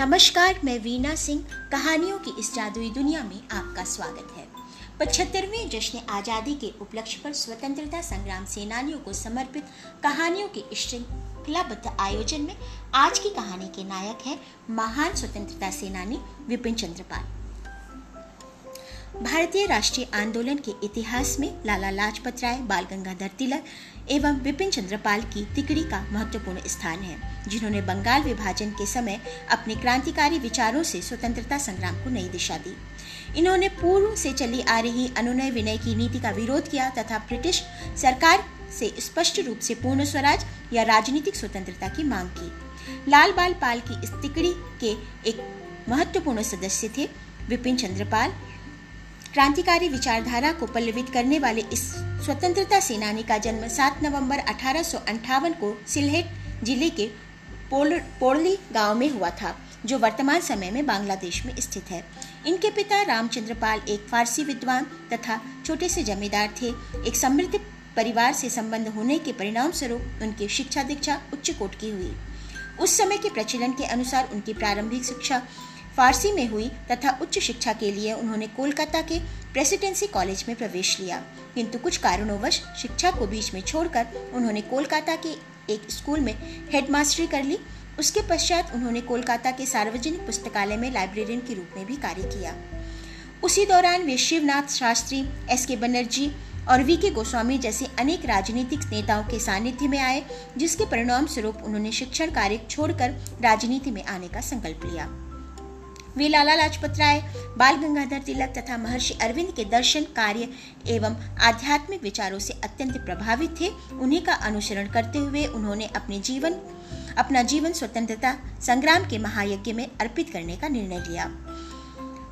नमस्कार, मैं वीना सिंह। कहानियों की इस जादुई दुनिया में आपका स्वागत है। पचहत्तरवें जश्न आज़ादी के उपलक्ष्य पर स्वतंत्रता संग्राम सेनानियों को समर्पित कहानियों के श्रृंखलाबद्ध आयोजन में आज की कहानी के नायक है महान स्वतंत्रता सेनानी विपिन चंद्रपाल। भारतीय राष्ट्रीय आंदोलन के इतिहास में लाला लाजपत राय, बाल गंगाधर तिलक एवं विपिन चंद्रपाल की तिकड़ी का महत्वपूर्ण स्थान है, जिन्होंने बंगाल विभाजन के समय अपने क्रांतिकारी विचारों से स्वतंत्रता संग्राम को नई दिशा दी। इन्होंने पूर्व से चली आ रही अनुनय विनय की नीति का विरोध किया तथा ब्रिटिश सरकार से स्पष्ट रूप से पूर्ण स्वराज या राजनीतिक स्वतंत्रता की मांग की। लाल बाल पाल की इस तिकड़ी के एक महत्वपूर्ण सदस्य थे विपिन चंद्रपाल क्रांतिकारी विचारधारा को पल्लवित करने वाले इस स्वतंत्रता सेनानी का जन्म 7 नवंबर अठारह को सिलहेट ज़िले के पोड़ली गाँव में हुआ था, जो वर्तमान समय में बांग्लादेश में स्थित है। इनके पिता रामचंद्र पाल एक फारसी विद्वान तथा छोटे से जमींदार थे। एक समृद्ध परिवार से संबंध होने के परिणाम स्वरूप उनकी शिक्षा दीक्षा उच्च कोट की हुई। उस समय के प्रचलन के अनुसार उनकी प्रारंभिक शिक्षा फारसी में हुई तथा उच्च शिक्षा के लिए उन्होंने कोलकाता के प्रेसिडेंसी कॉलेज में प्रवेश लिया। किंतु कुछ कारणोंवश शिक्षा को बीच में छोड़कर उन्होंने कोलकाता के एक स्कूल में हेडमास्टरी कर ली। उसके पश्चात उन्होंने कोलकाता के सार्वजनिक पुस्तकालय में लाइब्रेरियन के रूप में भी कार्य किया। उसी दौरान वे शिवनाथ शास्त्री, एस के बनर्जी और वी के गोस्वामी जैसे अनेक राजनीतिक नेताओं के सानिध्य में आए, जिसके परिणाम स्वरूप उन्होंने शिक्षण कार्य छोड़कर राजनीति में आने का संकल्प लिया। वे लाला लाजपत राय, बाल गंगाधर तिलक तथा महर्षि अरविंद के दर्शन कार्य एवं आध्यात्मिक विचारों से अत्यंत प्रभावित थे। उन्हीं का अनुसरण करते हुए उन्होंने अपने जीवन, अपना जीवन स्वतंत्रता संग्राम के महायज्ञ में अर्पित करने का निर्णय लिया।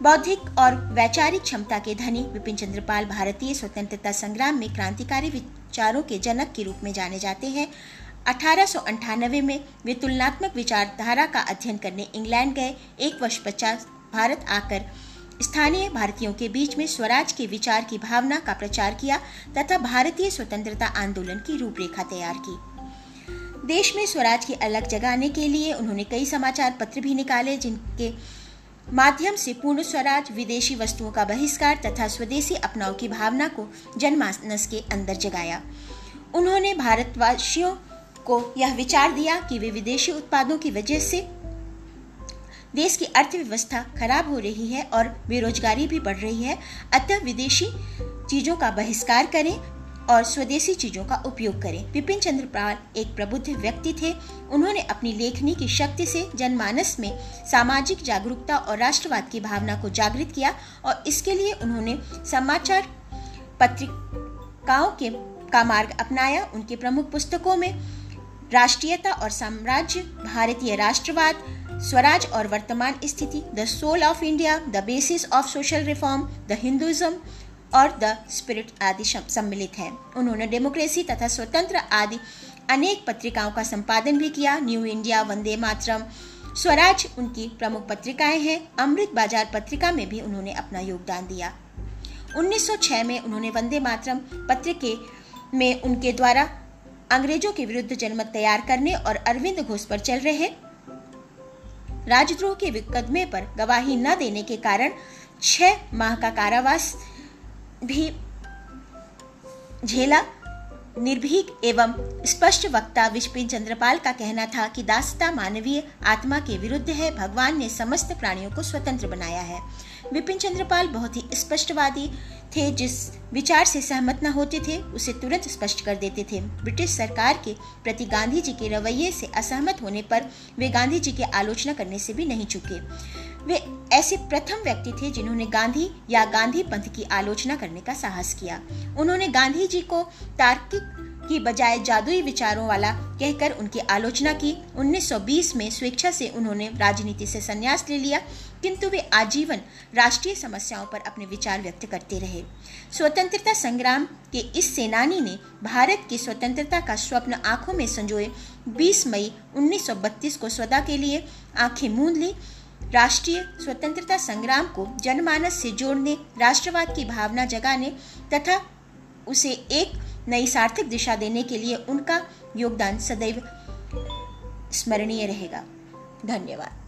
बौद्धिक और वैचारिक क्षमता के धनी विपिन चंद्रपाल भारतीय स्वतंत्रता संग्राम में क्रांतिकारी विचारों के जनक के रूप में जाने जाते हैं। अठारह में वे तुलनात्मक विचारधारा का अध्ययन करने इंग्लैंड गए। एक वर्ष पचास भारत आकर स्थानीय भारतीयों के बीच में स्वराज के विचार की भावना का प्रचार किया तथा भारतीय स्वतंत्रता आंदोलन की रूपरेखा तैयार की। देश में स्वराज की अलग जगाने के लिए उन्होंने कई समाचार पत्र भी निकाले, जिनके माध्यम से पूर्ण स्वराज, विदेशी वस्तुओं का बहिष्कार तथा स्वदेशी अपनाव की भावना को जनमानस के अंदर जगाया। उन्होंने भारतवासियों को यह विचार दिया कि वे विदेशी उत्पादों की वजह से देश की अर्थव्यवस्था खराब हो रही है और बेरोजगारी भी बढ़ रही है, अतः विदेशी चीज़ों का बहिष्कार करें और स्वदेशी चीज़ों का उपयोग करें। विपिन चंद्र पाल एक प्रबुद्ध व्यक्ति थे। उन्होंने अपनी लेखनी की शक्ति से जनमानस में सामाजिक जागरूकता और राष्ट्रवाद की भावना को जागृत किया और इसके लिए उन्होंने समाचार पत्रिकाओं के का मार्ग अपनाया। उनके प्रमुख पुस्तकों में राष्ट्रीयता और साम्राज्य, भारतीय राष्ट्रवाद, स्वराज और वर्तमान स्थिति the Soul of India the Basis of Social Reform the Hinduism और द स्पिरिट आदि सम्मिलित हैं। उन्होंने डेमोक्रेसी तथा स्वतंत्र आदि अनेक पत्रिकाओं का संपादन भी किया। न्यू इंडिया वंदे मातरम स्वराज उनकी प्रमुख पत्रिकाएँ हैं। अमृत बाज़ार पत्रिका में भी उन्होंने अपना योगदान दिया। 1906 में उन्होंने वंदे मातरम पत्र के में उनके द्वारा अंग्रेज़ों के विरुद्ध जनमत तैयार करने और अरविंद घोष पर चल रहे राजद्रोह के मुकदमे पर गवाही न देने के कारण छह माह का कारावास भी झेला। निर्भीक एवं स्पष्ट वक्ता विपिन चंद्रपाल का कहना था कि दासता मानवीय आत्मा के विरुद्ध है। भगवान ने समस्त प्राणियों को स्वतंत्र बनाया है। विपिन चंद्रपाल बहुत ही स्पष्टवादी थे, जिस विचार से सहमत न होते थे, उसे तुरंत स्पष्ट कर देते थे। ब्रिटिश सरकार के प्रति गांधी जी के रवैये से असहमत होने पर वे गांधी जी की आलोचना करने से भी नहीं चुके। वे ऐसे प्रथम व्यक्ति थे जिन्होंने गांधी या गांधी पंथ की आलोचना करने का साहस किया। उन्होंने गांधी जी को तार्किक की बजाय जादुई विचारों वाला कहकर उनकी आलोचना की। 1920 में स्वेच्छा से उन्होंने राजनीति से संन्यास ले लिया। किंतु वे आजीवन राष्ट्रीय समस्याओं पर अपने विचार व्यक्त करते रहे। स्वतंत्रता संग्राम के इस सेनानी ने भारत की स्वतंत्रता का स्वप्न आँखों में संजोए। 20 मई 1932 को स्वदा के लिए आँखें मूंद ली। राष्ट्रीय स्वतंत्रता संग्राम को जनमानस से जोड़ने, राष्ट्रवाद की भावना जगाने तथा उसे एक नई सार्थक दिशा देने के लिए उनका योगदान सदैव स्मरणीय रहेगा। धन्यवाद।